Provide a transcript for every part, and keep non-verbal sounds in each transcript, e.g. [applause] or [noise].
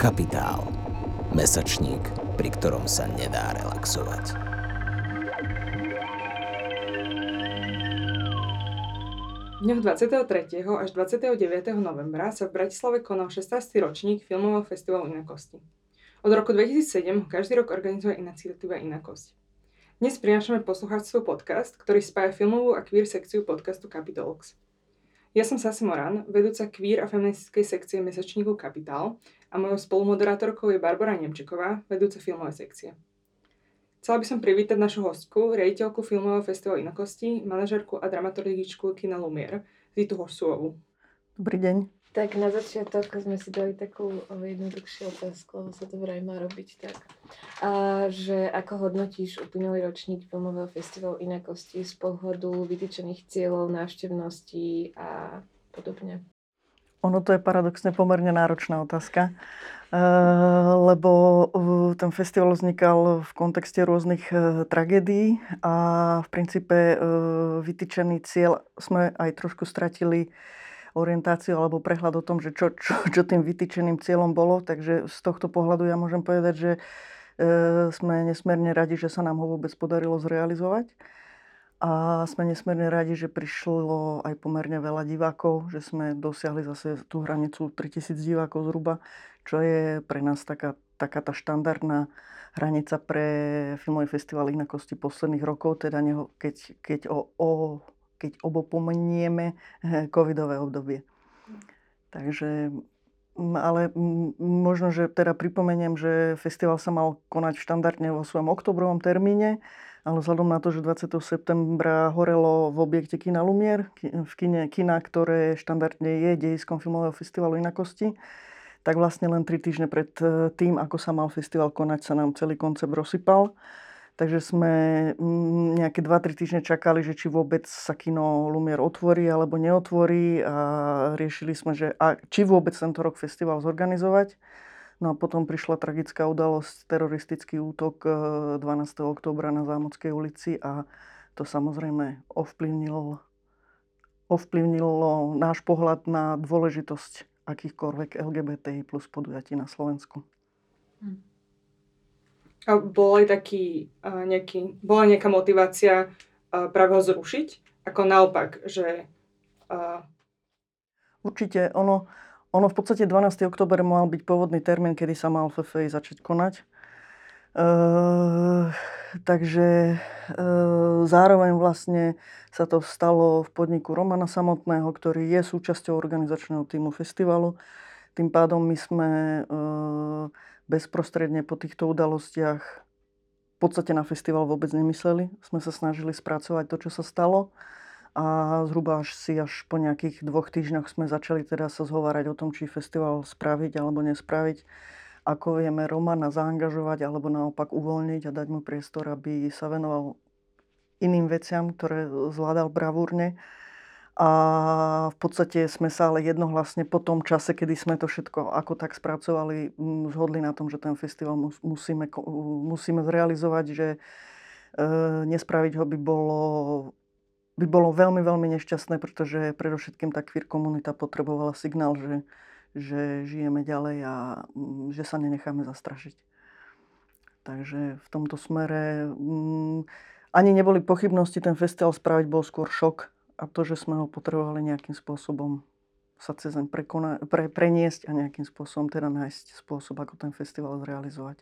Kapitál. Mesačník, pri ktorom sa nedá relaxovať. Dňoch 23. až 29. novembra sa v Bratislave konal 16. ročník filmového festivalu Inakosti. Od roku 2007 každý rok organizuje iniciatíva Inakosť. Dnes prinášame poslucháčstvo podcast, ktorý spája filmovú a queer sekciu podcastu Capitalx. Ja som Sasi Moran, vedúca queer a feministickej sekcie mesačníku Kapitál a mojou spolumoderátorkou je Barbara Nemčeková, vedúca filmovej sekcie. Chcela by som privítať našu hostku, riaditeľku filmového festivalu Inakosti, manažerku a dramaturgičku Kina Lumier, Zitu Horsuovu. Dobrý deň. Tak na začiatok sme si dali takú jednoduchšiu otázku, lebo sa to vraj má robiť tak. A že ako hodnotíš uplynulý ročník filmového festivalu Inakosti z pohľadu vytýčených cieľov, návštevností a podobne? Ono to je paradoxne pomerne náročná otázka, lebo ten festival vznikal v kontexte rôznych e, tragédií a v princípe vytýčený cieľ sme aj trošku stratili orientáciu alebo prehľad o tom, že čo, čo, čo tým vytýčeným cieľom bolo. Takže z tohto pohľadu ja môžem povedať, že sme nesmierne radi, že sa nám ho vôbec podarilo zrealizovať. A sme nesmierne radi, že prišlo aj pomerne veľa divákov, že sme dosiahli zase tú hranicu 3000 divákov zhruba, čo je pre nás taká, taká tá štandardná hranica pre filmový festival inakosti posledných rokov, teda neho, keď, keď o, o keď obopomenieme eh, covidové obdobie. Takže, ale možno, že teda pripomeniem, že festival sa mal konať štandardne vo svojom oktobrovom termíne, ale vzhľadom na to, že 20. septembra horelo v objekte Kina Lumier, v kine Kina, ktoré štandardne je dejiskom filmového festivalu inakosti, tak vlastne len tri týždne pred eh, tým, ako sa mal festival konať, sa nám celý koncept rozsypal. Takže sme nejaké 2-3 týždne čakali, že či vôbec sa kino Lumier otvorí alebo neotvorí a riešili sme, že a, či vôbec tento rok festival zorganizovať. No a potom prišla tragická udalosť, teroristický útok 12. E, oktobra na Zámodskej ulici a to samozrejme ovplyvnilo, ovplyvnilo náš pohľad na dôležitosť akýchkoľvek LGBTI plus podujatí na Slovensku. Hm. A bol aj taký nejaký, bola nejaká motivácia uh, práve ho zrušiť? Ako naopak, že... Určite, ono, ono v podstate 12. október mal byť pôvodný termín, kedy sa mal FFI začať konať. Uh, takže uh, zároveň vlastne sa to stalo v podniku Romana samotného, ktorý je súčasťou organizačného týmu festivalu. Tým pádom my sme uh, bezprostredne po týchto udalostiach v podstate na festival vôbec nemysleli. Sme sa snažili spracovať to, čo sa stalo a zhruba až si až po nejakých dvoch týždňoch sme začali teda sa zhovárať o tom, či festival spraviť alebo nespraviť. Ako vieme Romana zaangažovať alebo naopak uvoľniť a dať mu priestor, aby sa venoval iným veciam, ktoré zvládal bravúrne a v podstate sme sa ale jednohlasne po tom čase, kedy sme to všetko ako tak spracovali, zhodli na tom, že ten festival musíme, musíme zrealizovať, že e, nespraviť ho by bolo, by bolo veľmi, veľmi nešťastné, pretože predovšetkým tá queer komunita potrebovala signál, že, že žijeme ďalej a že sa nenecháme zastrašiť. Takže v tomto smere mm, ani neboli pochybnosti, ten festival spraviť bol skôr šok, a to, že sme ho potrebovali nejakým spôsobom sa cez deň prekona- pre, preniesť a nejakým spôsobom teda nájsť spôsob, ako ten festival zrealizovať.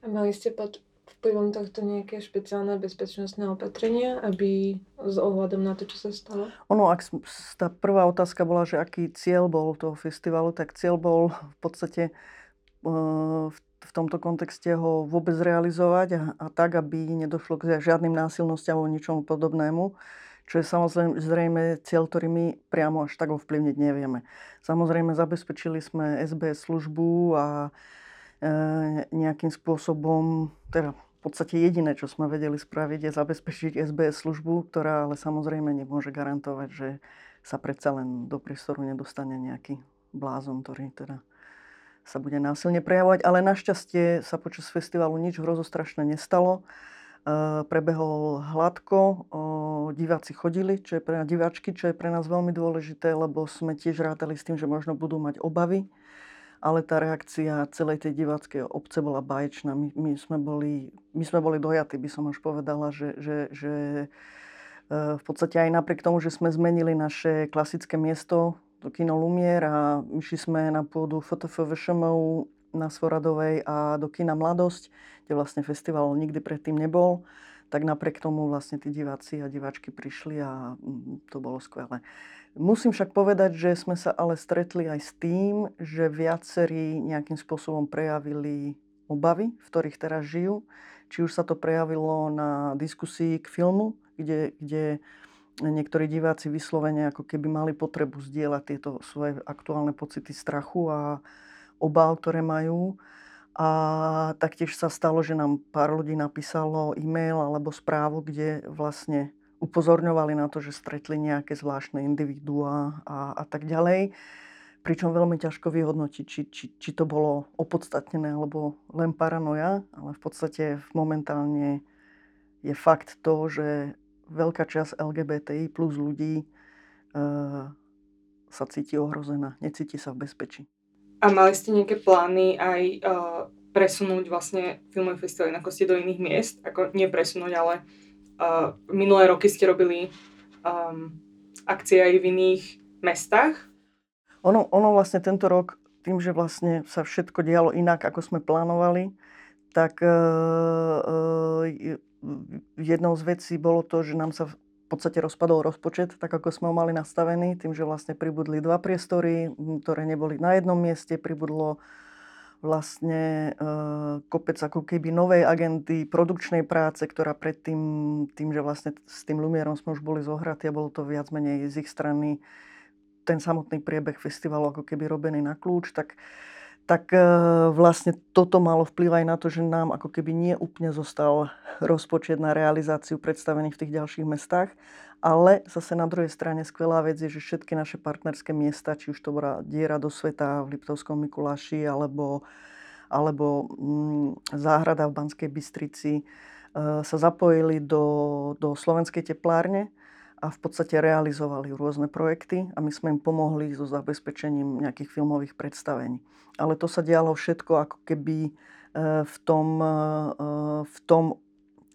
A mali ste pod vplyvom tohto nejaké špeciálne bezpečnostné opatrenia, aby s ohľadom na to, čo sa stalo? Ono, ak tá prvá otázka bola, že aký cieľ bol toho festivalu, tak cieľ bol [laughs] v podstate v v tomto kontexte ho vôbec realizovať a, a tak, aby nedošlo k žiadnym násilnostiam alebo ničomu podobnému čo je samozrejme cieľ, ktorý my priamo až tak ovplyvniť nevieme. Samozrejme zabezpečili sme SBS službu a e, nejakým spôsobom, teda v podstate jediné, čo sme vedeli spraviť, je zabezpečiť SBS službu, ktorá ale samozrejme nemôže garantovať, že sa predsa len do priestoru nedostane nejaký blázon, ktorý teda sa bude násilne prejavovať. Ale našťastie sa počas festivalu nič hrozostrašné nestalo. Eh, prebehol hladko, diváci chodili, čo je pre diváčky, čo je pre nás veľmi dôležité, lebo sme tiež rátali s tým, že možno budú mať obavy. ale tá reakcia celej tej diváckej obce bola baječná. My, my, sme, boli, my sme boli dojatí, by som až povedala, že, že, že e, v podstate aj napriek tomu, že sme zmenili naše klasické miesto do Kino Lumier a išli sme na pôdu FTF VŠMU na Svoradovej a do Kina Mladosť, kde vlastne festival nikdy predtým nebol, tak napriek tomu vlastne tí diváci a diváčky prišli a mm, to bolo skvelé. Musím však povedať, že sme sa ale stretli aj s tým, že viacerí nejakým spôsobom prejavili obavy, v ktorých teraz žijú. Či už sa to prejavilo na diskusii k filmu, kde, kde niektorí diváci vyslovene ako keby mali potrebu zdieľať tieto svoje aktuálne pocity strachu a obáv, ktoré majú. A taktiež sa stalo, že nám pár ľudí napísalo e-mail alebo správu, kde vlastne upozorňovali na to, že stretli nejaké zvláštne individuá a, a tak ďalej. Pričom veľmi ťažko vyhodnotiť, či, či, či to bolo opodstatnené alebo len paranoja, ale v podstate momentálne je fakt to, že veľká časť LGBTI plus ľudí e, sa cíti ohrozená, necíti sa v bezpečí. A mali ste nejaké plány aj uh, presunúť vlastne filmové festivaly inakosti do iných miest? Ako nie presunúť, ale uh, minulé roky ste robili um, akcie aj v iných mestách? Ono, ono vlastne tento rok, tým, že vlastne sa všetko dialo inak, ako sme plánovali, tak uh, uh, jednou z vecí bolo to, že nám sa podstate rozpadol rozpočet, tak ako sme ho mali nastavený, tým, že vlastne pribudli dva priestory, ktoré neboli na jednom mieste, pribudlo vlastne e, kopec ako keby novej agendy produkčnej práce, ktorá predtým, tým, že vlastne s tým Lumierom sme už boli zohratí a bolo to viac menej z ich strany ten samotný priebeh festivalu ako keby robený na kľúč, tak tak e, vlastne toto malo vplyv aj na to, že nám ako keby nie úplne zostal rozpočet na realizáciu predstavení v tých ďalších mestách. Ale zase na druhej strane skvelá vec je, že všetky naše partnerské miesta, či už to bola Diera do sveta v Liptovskom Mikuláši alebo, alebo mm, záhrada v Banskej Bystrici, e, sa zapojili do, do slovenskej teplárne a v podstate realizovali rôzne projekty a my sme im pomohli so zabezpečením nejakých filmových predstavení. Ale to sa dialo všetko ako keby e, v tom, e, v tom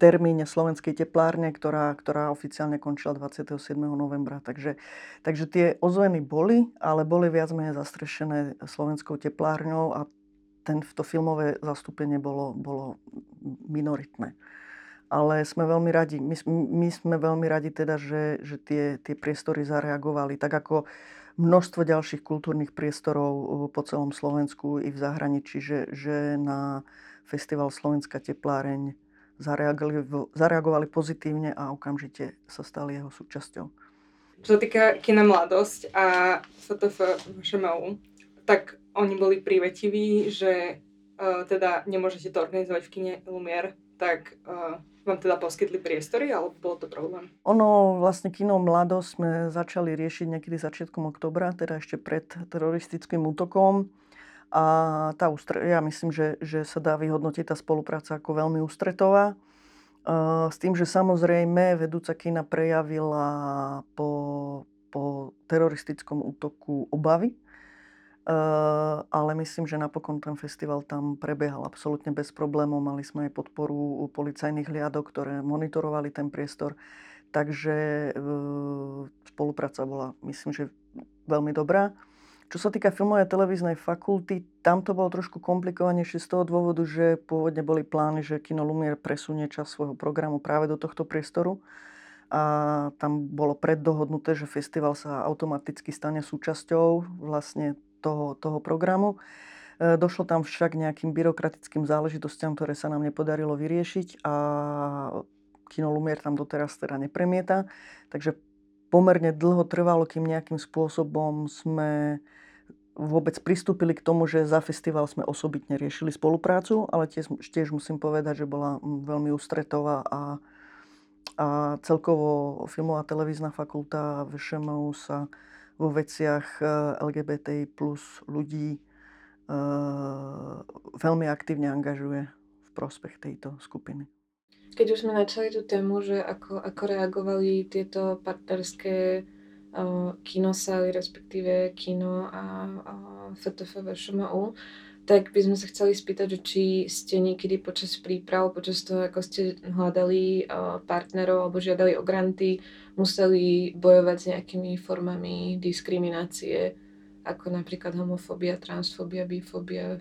termíne slovenskej teplárne, ktorá, ktorá oficiálne končila 27. novembra. Takže, takže tie ozveny boli, ale boli viac menej zastrešené slovenskou teplárňou a ten, to filmové zastúpenie bolo, bolo minoritné ale sme veľmi radi, my, my sme veľmi radi teda, že, že tie, tie priestory zareagovali, tak ako množstvo ďalších kultúrnych priestorov uh, po celom Slovensku i v zahraničí, že, že na festival Slovenská tepláreň zareagovali, zareagovali pozitívne a okamžite sa stali jeho súčasťou. Čo sa týka kina Mladosť a STF VŠMU, tak oni boli prívetiví, že uh, teda nemôžete to organizovať v kine Lumier, tak uh, vám teda poskytli priestory, alebo bolo to problém? Ono, vlastne kino Mladosť sme začali riešiť niekedy začiatkom oktobra, teda ešte pred teroristickým útokom. A tá ústre, ja myslím, že, že sa dá vyhodnotiť tá spolupráca ako veľmi ústretová. S tým, že samozrejme vedúca kina prejavila po, po teroristickom útoku obavy, ale myslím, že napokon ten festival tam prebiehal absolútne bez problémov. Mali sme aj podporu policajných hliadok, ktoré monitorovali ten priestor. Takže eh, spolupráca bola, myslím, že veľmi dobrá. Čo sa týka filmovej a televíznej fakulty, tam to bolo trošku komplikovanejšie z toho dôvodu, že pôvodne boli plány, že Kino Lumier presunie čas svojho programu práve do tohto priestoru. A tam bolo preddohodnuté, že festival sa automaticky stane súčasťou vlastne toho, toho programu. E, došlo tam však nejakým byrokratickým záležitostiam, ktoré sa nám nepodarilo vyriešiť a Kino Lumier tam doteraz teda nepremieta. Takže pomerne dlho trvalo, kým nejakým spôsobom sme vôbec pristúpili k tomu, že za festival sme osobitne riešili spoluprácu, ale tiež, tiež musím povedať, že bola veľmi ústretová a, a celkovo filmová televízna fakulta VŠMU sa vo veciach eh, LGBTI plus ľudí eh, veľmi aktívne angažuje v prospech tejto skupiny. Keď už sme načali tú tému, že ako, ako reagovali tieto partnerské uh, kinosály, respektíve kino a, a FTF VŠMU, tak by sme sa chceli spýtať, či ste niekedy počas príprav, počas toho, ako ste hľadali uh, partnerov alebo žiadali o granty, museli bojovať s nejakými formami diskriminácie, ako napríklad homofóbia, transfóbia, bifóbia.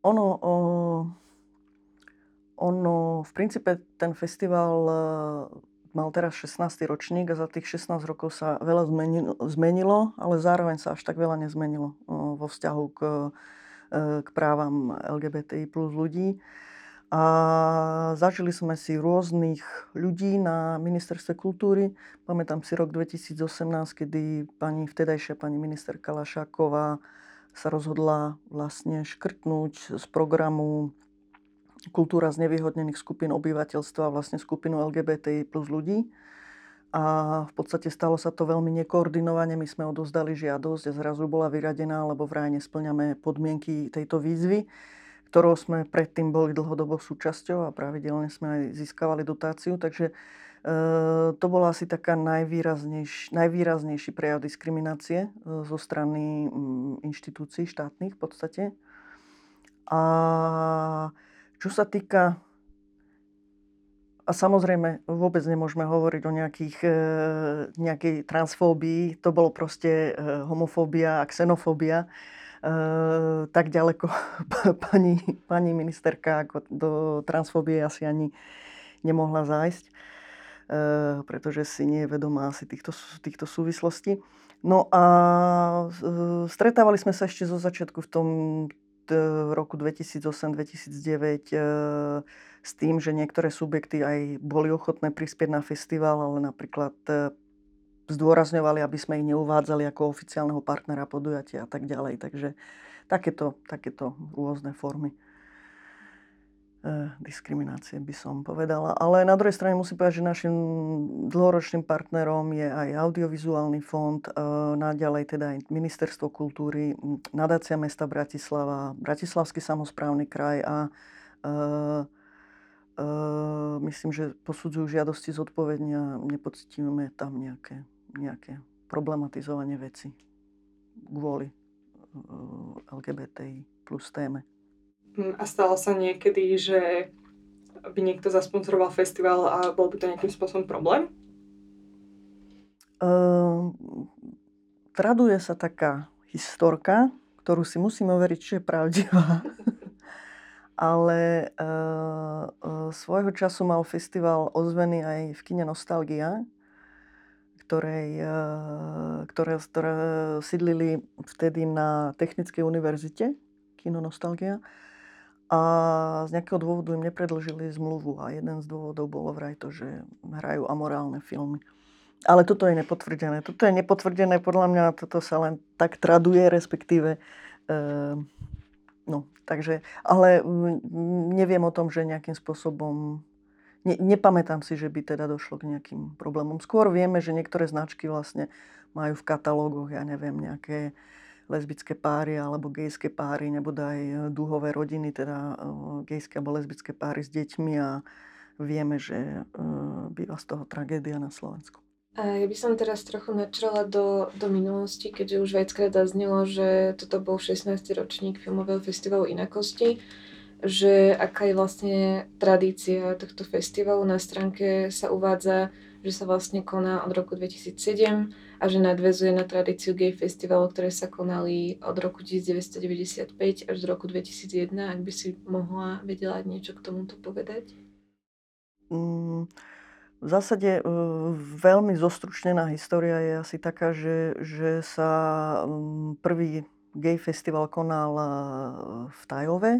Ono, o, ono, v princípe ten festival e, mal teraz 16. ročník a za tých 16 rokov sa veľa zmenilo, zmenilo ale zároveň sa až tak veľa nezmenilo vo vzťahu k k právam LGBTI plus ľudí. A zažili sme si rôznych ľudí na ministerstve kultúry. Pamätám si rok 2018, kedy pani vtedajšia pani ministerka Lašáková sa rozhodla vlastne škrtnúť z programu kultúra z nevyhodnených skupín obyvateľstva, vlastne skupinu LGBTI plus ľudí a v podstate stalo sa to veľmi nekoordinovane. My sme odozdali žiadosť a zrazu bola vyradená, lebo vraj nesplňame podmienky tejto výzvy, ktorou sme predtým boli dlhodobo súčasťou a pravidelne sme aj získavali dotáciu. Takže e, to bola asi taká najvýraznejší, najvýraznejší prejav diskriminácie e, zo strany m, inštitúcií štátnych v podstate. A čo sa týka a samozrejme vôbec nemôžeme hovoriť o nejakých, e, nejakej transfóbii. To bolo proste e, homofóbia a xenofóbia. E, tak ďaleko [laughs] pani, pani ministerka ako do transfóbie asi ani nemohla zájsť, pretože si nie je vedomá asi týchto, týchto súvislostí. No a stretávali sme sa ešte zo začiatku v tom roku 2008-2009 s tým, že niektoré subjekty aj boli ochotné prispieť na festival, ale napríklad e, zdôrazňovali, aby sme ich neuvádzali ako oficiálneho partnera podujatia a tak ďalej. Takže takéto, takéto rôzne formy e, diskriminácie by som povedala. Ale na druhej strane musím povedať, že našim dlhoročným partnerom je aj audiovizuálny fond, e, naďalej teda aj Ministerstvo kultúry, nadácia mesta Bratislava, Bratislavský samozprávny kraj a Uh, myslím, že posudzujú žiadosti zodpovedne a nepocitíme tam nejaké, nejaké problematizovanie veci kvôli uh, LGBTI plus téme. Hm, a stalo sa niekedy, že by niekto zasponzoroval festival a bol by to nejakým spôsobom problém? Uh, traduje sa taká historka, ktorú si musím overiť, či je pravdivá. [laughs] ale uh, svojho času mal festival ozvený aj v kine Nostalgia, ktorej, uh, ktoré, ktoré sídlili vtedy na Technickej univerzite, kino Nostalgia. A z nejakého dôvodu im nepredlžili zmluvu a jeden z dôvodov bolo vraj to, že hrajú amorálne filmy. Ale toto je nepotvrdené. Toto je nepotvrdené, podľa mňa toto sa len tak traduje, respektíve uh, No, takže, ale neviem o tom, že nejakým spôsobom, ne, nepamätám si, že by teda došlo k nejakým problémom. Skôr vieme, že niektoré značky vlastne majú v katalógoch, ja neviem, nejaké lesbické páry alebo gejské páry, nebo aj dúhové rodiny, teda e, gejské alebo lesbické páry s deťmi a vieme, že e, býva z toho tragédia na Slovensku. A ja by som teraz trochu načrala do, do minulosti, keďže už viackrát zaznelo, že toto bol 16. ročník filmového festivalu Inakosti, že aká je vlastne tradícia tohto festivalu. Na stránke sa uvádza, že sa vlastne koná od roku 2007 a že nadvezuje na tradíciu gay festivalu, ktoré sa konali od roku 1995 až do roku 2001. Ak by si mohla vedela niečo k tomuto povedať? Mm. V zásade e, veľmi zostručnená história je asi taká, že, že sa mm, prvý gay festival konal e, v Tajove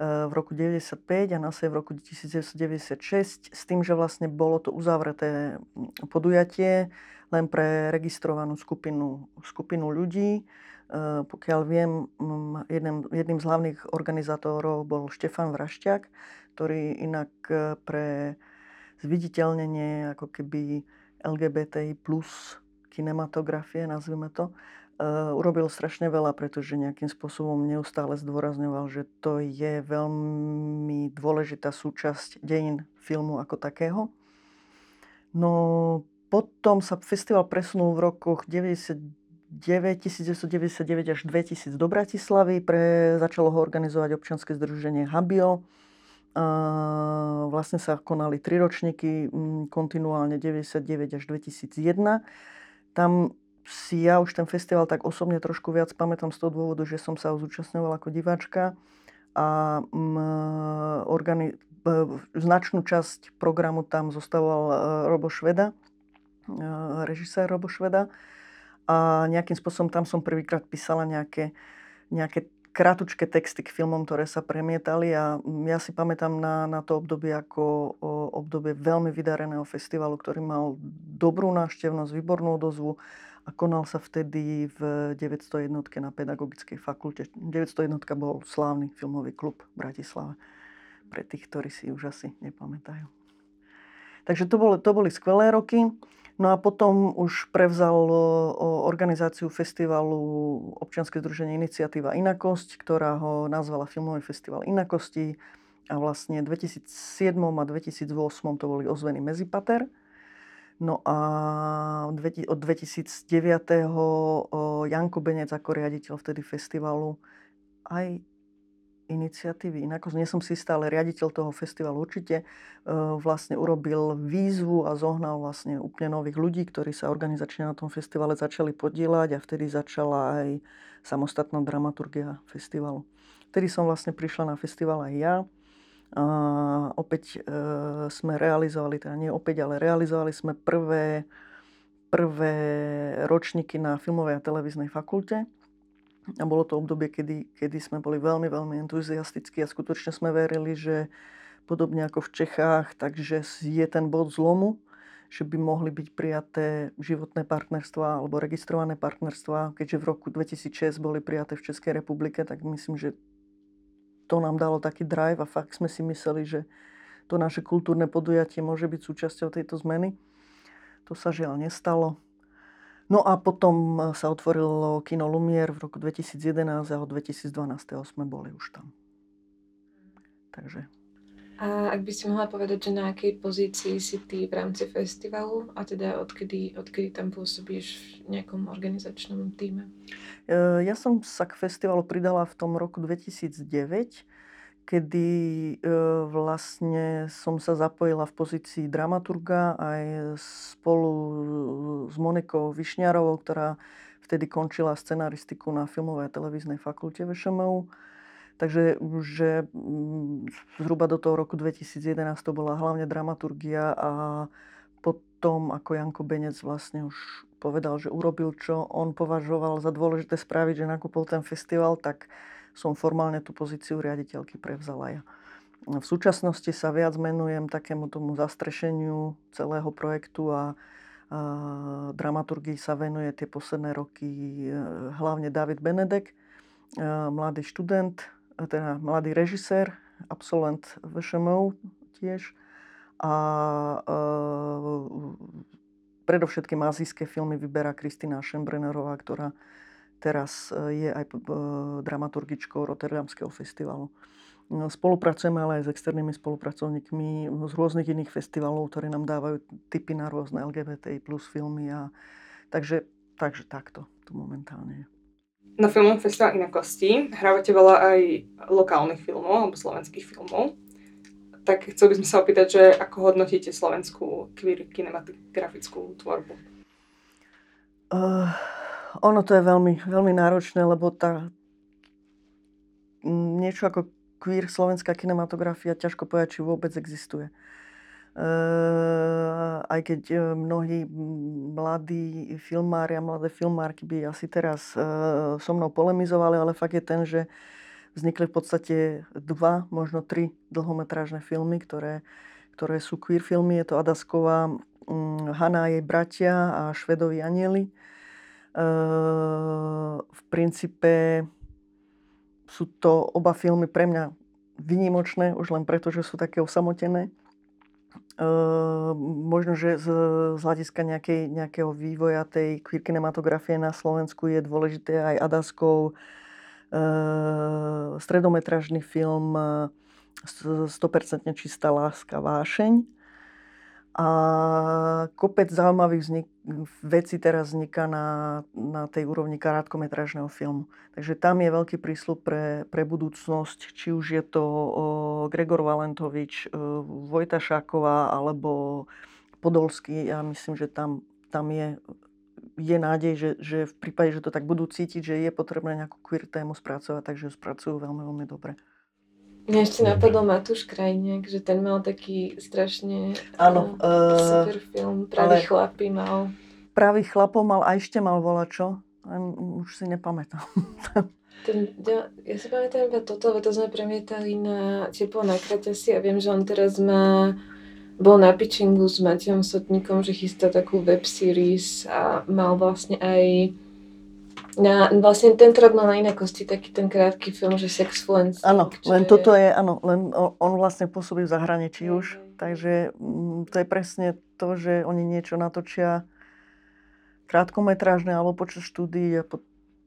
v roku 95 a následne v roku 1996 s tým, že vlastne bolo to uzavreté mm, podujatie len pre registrovanú skupinu, skupinu ľudí. Pokiaľ viem, mm, jedným, jedným z hlavných organizátorov bol Štefan Vrašťák, ktorý inak pre zviditeľnenie ako keby LGBTI plus kinematografie, nazvime to, uh, urobil strašne veľa, pretože nejakým spôsobom neustále zdôrazňoval, že to je veľmi dôležitá súčasť dejín filmu ako takého. No potom sa festival presunul v rokoch 99, 1999 až 2000 do Bratislavy. Pre, začalo ho organizovať občianske združenie Habio. A vlastne sa konali tri ročníky, kontinuálne 99 až 2001. Tam si ja už ten festival tak osobne trošku viac pamätám z toho dôvodu, že som sa zúčastňovala ako diváčka a organi- značnú časť programu tam zostavoval e, Robo Šveda, e, režisér Robo Šveda. A nejakým spôsobom tam som prvýkrát písala nejaké, nejaké krátučké texty k filmom, ktoré sa premietali a ja si pamätám na, na to obdobie ako obdobie veľmi vydareného festivalu, ktorý mal dobrú návštevnosť, výbornú odozvu a konal sa vtedy v 901 na Pedagogickej fakulte. 901 bol slávny filmový klub v Bratislave pre tých, ktorí si už asi nepamätajú. Takže to boli, to boli skvelé roky. No a potom už prevzal organizáciu festivalu občianske združenie Iniciatíva Inakosť, ktorá ho nazvala Filmový festival Inakosti. A vlastne v 2007 a 2008 to boli ozveny Mezipater. No a od 2009. Janko Benec ako riaditeľ vtedy festivalu aj iniciatívy. Inak nie som si stále riaditeľ toho festivalu určite. E, vlastne urobil výzvu a zohnal vlastne úplne nových ľudí, ktorí sa organizačne na tom festivale začali podielať a vtedy začala aj samostatná dramaturgia festivalu. Vtedy som vlastne prišla na festival aj ja. A opäť e, sme realizovali, teda nie opäť, ale realizovali sme prvé, prvé ročníky na filmovej a televíznej fakulte a bolo to obdobie, kedy, kedy sme boli veľmi, veľmi entuziastickí a skutočne sme verili, že podobne ako v Čechách, takže je ten bod zlomu, že by mohli byť prijaté životné partnerstva alebo registrované partnerstva. Keďže v roku 2006 boli prijaté v Českej republike, tak myslím, že to nám dalo taký drive a fakt sme si mysleli, že to naše kultúrne podujatie môže byť súčasťou tejto zmeny. To sa žiaľ nestalo. No a potom e, sa otvorilo kino Lumier v roku 2011 a od 2012 sme boli už tam. Takže. A ak by si mohla povedať, že na akej pozícii si ty v rámci festivalu a teda odkedy, odkedy tam pôsobíš v nejakom organizačnom týme? E, ja som sa k festivalu pridala v tom roku 2009 kedy e, vlastne som sa zapojila v pozícii dramaturga aj spolu s Monikou Višňarovou, ktorá vtedy končila scenaristiku na filmovej a televíznej fakulte VŠMU. Takže že mm, zhruba do toho roku 2011 to bola hlavne dramaturgia a potom, ako Janko Benec vlastne už povedal, že urobil, čo on považoval za dôležité spraviť, že nakúpil ten festival, tak som formálne tú pozíciu riaditeľky prevzala ja. V súčasnosti sa viac menujem takému tomu zastrešeniu celého projektu a, a dramaturgii sa venuje tie posledné roky e, hlavne David Benedek, e, mladý študent, teda mladý režisér, absolvent VŠMU tiež. A e, predovšetkým azijské filmy vyberá Kristina Šembrenerová, ktorá teraz e, je aj e, dramaturgičkou Rotterdamského festivalu. No, spolupracujeme ale aj s externými spolupracovníkmi z rôznych iných festivalov, ktorí nám dávajú tipy na rôzne LGBTI plus filmy. A, takže, takže takto tu momentálne je. Na filmovom festivale Inakosti hrávate veľa aj lokálnych filmov alebo slovenských filmov. Tak chcel by sme sa opýtať, že ako hodnotíte slovenskú queer kinematografickú tvorbu? Uh, ono to je veľmi, veľmi náročné, lebo tá niečo ako queer slovenská kinematografia, ťažko povedať, či vôbec existuje. Uh, aj keď mnohí mladí filmári a mladé filmárky by asi teraz so mnou polemizovali, ale fakt je ten, že vznikli v podstate dva, možno tri dlhometrážne filmy, ktoré, ktoré sú queer filmy. Je to Adasková um, Hanna a jej bratia a Švedovi anieli v princípe sú to oba filmy pre mňa vynimočné, už len preto, že sú také osamotené. Možno, že z, z hľadiska nejakej, nejakého vývoja tej queer kinematografie na Slovensku je dôležité aj Adaskov stredometražný film 100% čistá láska, vášeň A kopec zaujímavých vznik, vecí teraz vzniká na, na tej úrovni krátkometrážneho filmu. Takže tam je veľký prísľub pre, pre budúcnosť, či už je to o, Gregor Valentovič, o, Vojta Šáková alebo Podolský. Ja myslím, že tam, tam je, je nádej, že, že v prípade, že to tak budú cítiť, že je potrebné nejakú queer tému spracovať, takže ju spracujú veľmi, veľmi dobre. Mňa ešte napadol Matúš Krajniak, že ten mal taký strašne Áno, uh, super film. Pravý ale- chlapí mal. Pravý chlapov mal a ešte mal volačo, už si nepamätám. [laughs] Ten, ja, ja si pamätám iba toto, lebo to sme premietali na Teplo na Kraťasi a viem, že on teraz má bol na pitchingu s Matejom Sotníkom, že chystá takú web series a mal vlastne aj na, vlastne tento rok mal na inakosti taký ten krátky film, že Sex Fluence. Áno, len toto je, áno, len on vlastne pôsobí v zahraničí Hej, už, hej. takže mm, to je presne to, že oni niečo natočia krátkometrážne alebo počas štúdií a po,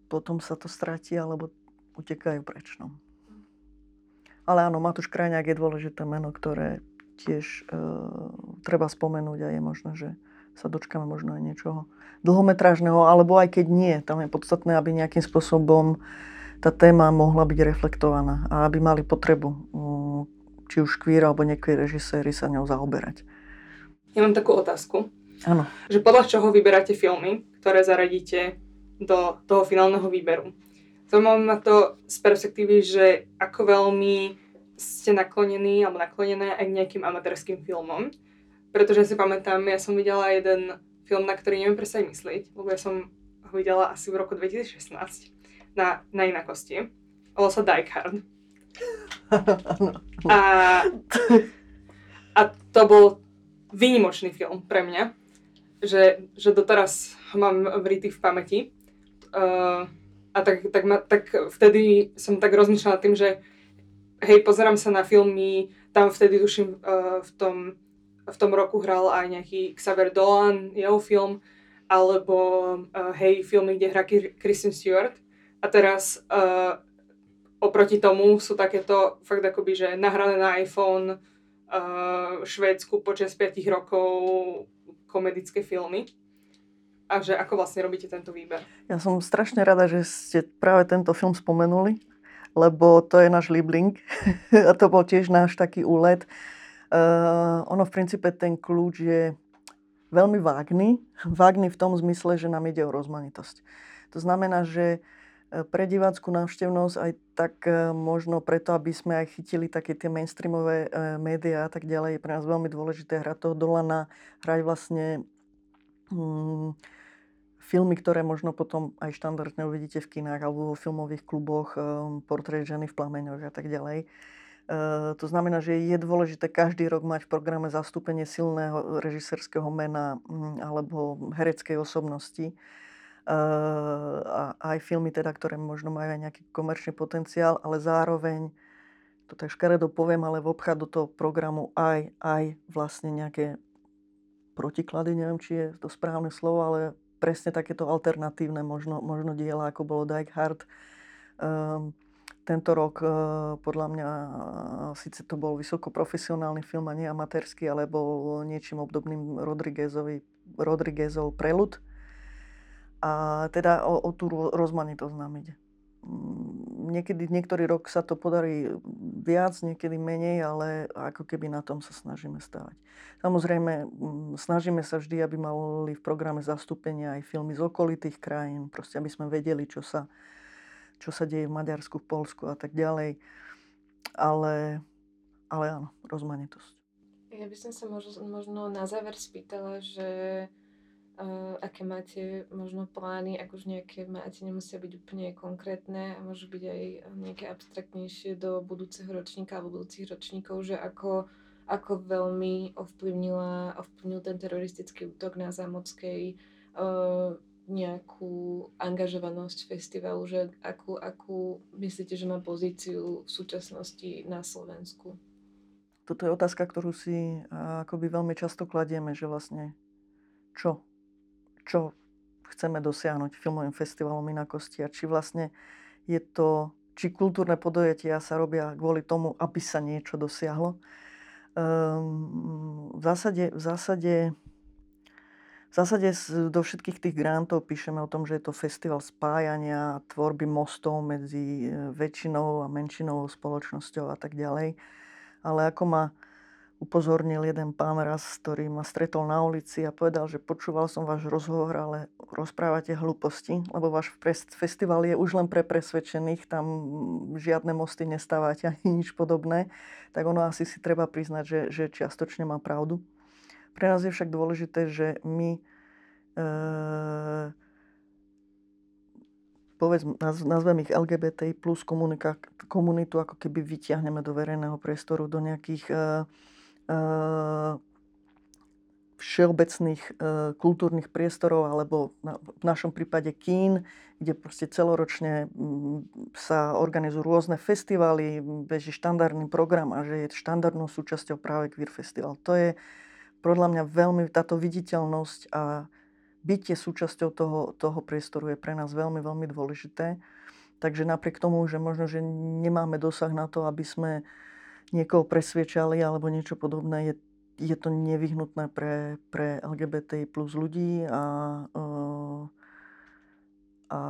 potom sa to stratí alebo utekajú preč. No. Ale áno, Matúš Krajňák je dôležité meno, ktoré tiež e, treba spomenúť a je možné, že sa dočkáme možno aj niečoho dlhometrážneho, alebo aj keď nie, tam je podstatné, aby nejakým spôsobom tá téma mohla byť reflektovaná a aby mali potrebu, mm, či už queer alebo nekvieer režiséri sa ňou zaoberať. Ja mám takú otázku, Áno, že podľa čoho vyberáte filmy, ktoré zaradíte do toho finálneho výberu. Zaujímavé ma to z perspektívy, že ako veľmi ste naklonení alebo naklonené aj k nejakým amatérským filmom. Pretože si pamätám, ja som videla jeden film, na ktorý neviem presne myslieť, lebo ja som ho videla asi v roku 2016 na, na inakosti. Volal sa Die Hard. [laughs] A, a to bol výnimočný film pre mňa, že, že doteraz ho mám vrytý v pamäti. Uh, a tak, tak, ma, tak vtedy som tak rozmýšľala tým, že hej, pozerám sa na filmy, tam vtedy tuším uh, v, tom, v tom roku hral aj nejaký Xavier Dolan, jeho film, alebo uh, hej, filmy, kde hrá Kristen Stewart. A teraz uh, oproti tomu sú takéto fakt akoby, že nahrané na iPhone uh, Švédsku počas 5 rokov komedické filmy. A že ako vlastne robíte tento výber? ja som strašne rada, že ste práve tento film spomenuli, lebo to je náš Liebling [laughs] a to bol tiež náš taký úlet. Uh, ono v princípe ten kľúč je veľmi vágný. [laughs] Vágný v tom zmysle, že nám ide o rozmanitosť. To znamená, že e, pre divácku návštevnosť aj tak e, možno preto, aby sme aj chytili také tie mainstreamové médiá a tak ďalej, je pre nás veľmi dôležité hrať toho Dolana, hrať vlastne mm, filmy, ktoré možno potom aj štandardne uvidíte v kinách alebo vo filmových kluboch, um, portrét ženy v plameňoch a tak ďalej. Uh, to znamená, že je dôležité každý rok mať v programe zastúpenie silného režisérskeho mena mm, alebo hereckej osobnosti. Uh, a aj filmy, teda, ktoré možno majú aj nejaký komerčný potenciál, ale zároveň, to tak škaredo poviem, ale v obchať do toho programu aj, aj vlastne nejaké protiklady, neviem, či je to správne slovo, ale presne takéto alternatívne možno, možno diela, ako bolo Hard. Um, tento rok uh, podľa mňa uh, síce to bol vysoko profesionálny film a nie amatérsky, ale bol niečím obdobným Rodriguezovi, Rodriguezov prelud. A teda o, o tú ro- rozmanitosť nám ide. Mm, Niekedy, niektorý rok sa to podarí viac, niekedy menej, ale ako keby na tom sa snažíme stavať. Samozrejme, mm, snažíme sa vždy, aby mali v programe zastúpenia aj filmy z okolitých krajín, proste aby sme vedeli, čo sa, čo sa deje v Maďarsku, v Polsku a tak ďalej. Ale, ale áno, rozmanitosť. Ja by som sa možno, na záver spýtala, že uh, aké máte možno plány, ak už nejaké máte, nemusia byť úplne konkrétne a môžu byť aj nejaké abstraktnejšie do budúceho ročníka alebo budúcich ročníkov, že ako, ako veľmi ovplyvnila, ovplyvnil ten teroristický útok na Zámockej uh, nejakú angažovanosť festivalu, že akú, akú myslíte, že má pozíciu v súčasnosti na Slovensku? Toto je otázka, ktorú si akoby veľmi často kladieme, že vlastne čo, čo chceme dosiahnuť filmovým festivalom inakosti a či vlastne je to, či kultúrne podujatia sa robia kvôli tomu, aby sa niečo dosiahlo. Um, v zásade, v zásade v zásade do všetkých tých grantov píšeme o tom, že je to festival spájania, tvorby mostov medzi e, väčšinou a menšinovou spoločnosťou a tak ďalej. Ale ako ma upozornil jeden pán raz, ktorý ma stretol na ulici a povedal, že počúval som váš rozhovor, ale rozprávate hlúposti, lebo váš festival je už len pre presvedčených, tam žiadne mosty nestávate [laughs] ani nič podobné, tak ono asi si treba priznať, že, že čiastočne má pravdu. Pre nás je však dôležité, že my e, povedz, nazvem ich LGBT plus komunika, komunitu ako keby vyťahneme do verejného priestoru, do nejakých e, e, všeobecných e, kultúrnych priestorov alebo na, v našom prípade kín, kde proste celoročne m, sa organizujú rôzne festivaly, beží štandardný program a že je štandardnou súčasťou práve Queer Festival. To je podľa mňa veľmi táto viditeľnosť a bytie súčasťou toho, toho priestoru je pre nás veľmi, veľmi dôležité. Takže napriek tomu, že možno, že nemáme dosah na to, aby sme niekoho presviečali alebo niečo podobné, je, je to nevyhnutné pre, pre LGBT plus ľudí a, a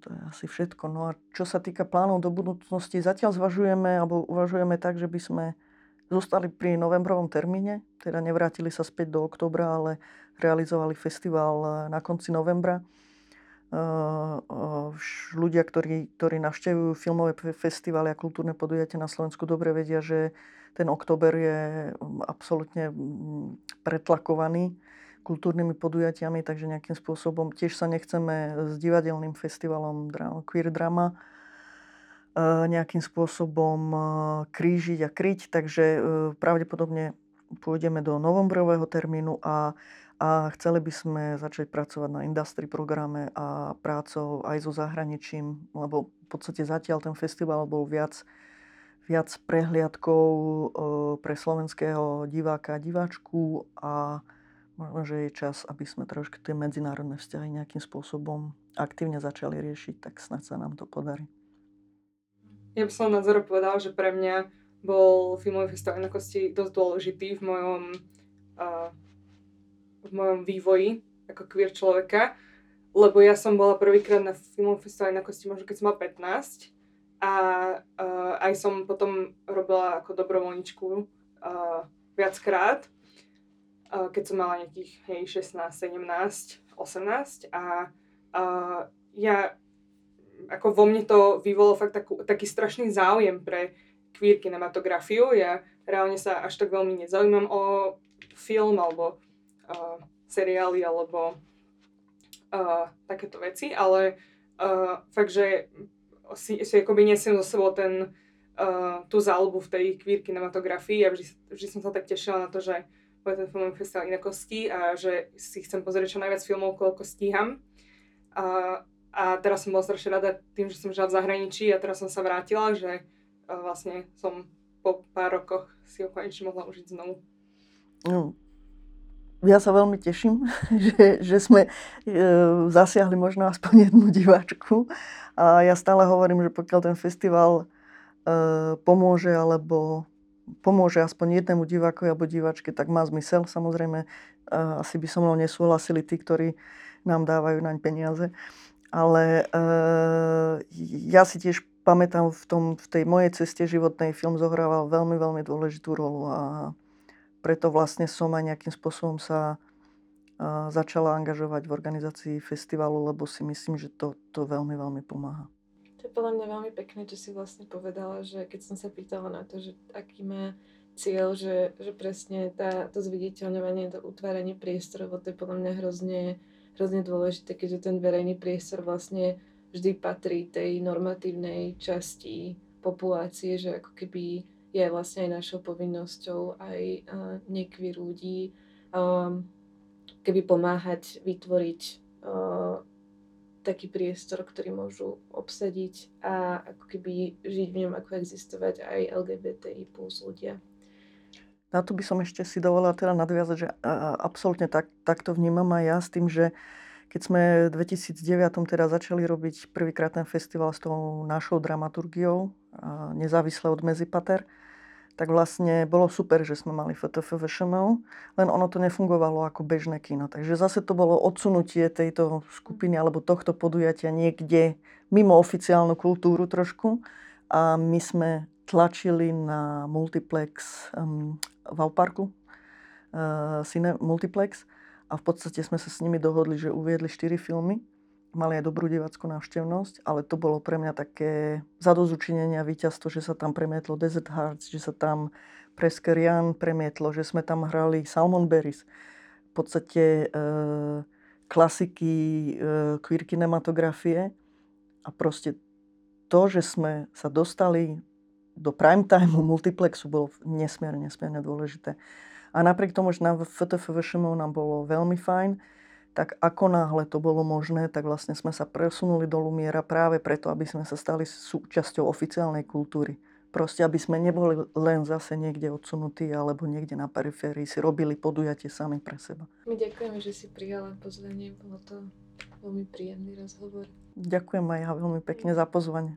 to je asi všetko. No a čo sa týka plánov do budúcnosti, zatiaľ zvažujeme alebo uvažujeme tak, že by sme Zostali pri novembrovom termíne, teda nevrátili sa späť do oktobra, ale realizovali festival eh, na konci novembra. Eh, eh, ľudia, ktorí, ktorí navštevujú filmové festivály a kultúrne podujatia na Slovensku, dobre vedia, že ten október je mm, absolútne mm, pretlakovaný kultúrnymi podujatiami, takže nejakým spôsobom tiež sa nechceme s divadelným festivalom Queer Drama nejakým spôsobom e, krížiť a kryť, takže e, pravdepodobne pôjdeme do novembrového termínu a, a chceli by sme začať pracovať na industry programe a prácou aj so zahraničím, lebo v podstate zatiaľ ten festival bol viac, viac prehliadkou pre slovenského diváka a diváčku a možno, že je čas, aby sme trošku tie medzinárodné vzťahy nejakým spôsobom aktívne začali riešiť, tak snad sa nám to podarí. Ja by som na Zoro povedal, že pre mňa bol filmový festival inakosti dosť dôležitý v mojom, uh, v mojom vývoji ako queer človeka, lebo ja som bola prvýkrát na filmovom festivale inakosti možno keď som mal 15 a uh, aj som potom robila ako dobrovoľničku uh, viackrát, uh, keď som mala nejakých hej, 16, 17, 18 a uh, ja ako vo mne to vyvolalo fakt takú, taký strašný záujem pre queer kinematografiu. Ja reálne sa až tak veľmi nezaujímam o film alebo uh, seriály alebo uh, takéto veci, ale uh, fakt, že si, si akoby nesiem zo sebou ten, uh, tú záľubu v tej queer kinematografii a vždy, vždy som sa tak tešila na to, že bude ten filmový festival inakosti a že si chcem pozrieť čo najviac filmov, koľko stíham. Uh, a teraz som bola strašne rada tým, že som žila v zahraničí a teraz som sa vrátila, že uh, vlastne som po pár rokoch si ho konečne mohla užiť znovu. No, ja sa veľmi teším, [laughs] že, že sme e, zasiahli možno aspoň jednu diváčku. A ja stále hovorím, že pokiaľ ten festival e, pomôže alebo pomôže aspoň jednému divákovi alebo diváčke, tak má zmysel. Samozrejme, e, asi by so mnou nesúhlasili tí, ktorí nám dávajú naň peniaze. Ale uh, ja si tiež pamätám v, tom, v tej mojej ceste životnej film zohrával veľmi, veľmi dôležitú rolu a preto vlastne som aj nejakým spôsobom sa uh, začala angažovať v organizácii festivalu, lebo si myslím, že to, to veľmi, veľmi pomáha. To je podľa mňa veľmi pekné, čo si vlastne povedala, že keď som sa pýtala na to, že aký má cieľ, že, že presne tá, to zviditeľňovanie, to utváranie priestorov, to je podľa mňa hrozne hrozne dôležité, keďže ten verejný priestor vlastne vždy patrí tej normatívnej časti populácie, že ako keby je vlastne aj našou povinnosťou aj uh, nekvy ľudí um, keby pomáhať vytvoriť uh, taký priestor, ktorý môžu obsadiť a ako keby žiť v ňom, ako existovať aj LGBTI plus ľudia. Na to by som ešte si dovolila teda nadviazať, že absolútne tak, takto vnímam aj ja s tým, že keď sme v 2009 teda začali robiť prvýkrát ten festival s tou našou dramaturgiou, nezávisle od Mezipater, tak vlastne bolo super, že sme mali FTF VŠMO, len ono to nefungovalo ako bežné kino. Takže zase to bolo odsunutie tejto skupiny alebo tohto podujatia niekde mimo oficiálnu kultúru trošku. A my sme tlačili na multiplex um, v Auparku, uh, Cine Multiplex. A v podstate sme sa s nimi dohodli, že uviedli 4 filmy. Mali aj dobrú divackú návštevnosť, ale to bolo pre mňa také zadozučinenie a víťazstvo, že sa tam premietlo Desert Hearts, že sa tam Preskerian premietlo, že sme tam hrali Salmon Berries. V podstate e, klasiky e, queer kinematografie. A proste to, že sme sa dostali do prime time multiplexu bolo nesmierne, nesmierne dôležité. A napriek tomu, že na FTF nám bolo veľmi fajn, tak ako náhle to bolo možné, tak vlastne sme sa presunuli do Lumiera práve preto, aby sme sa stali súčasťou oficiálnej kultúry. Proste, aby sme neboli len zase niekde odsunutí alebo niekde na periférii, si robili podujatie sami pre seba. My ďakujeme, že si prijala pozvanie, bolo to veľmi príjemný rozhovor. Ďakujem aj ja veľmi pekne za pozvanie.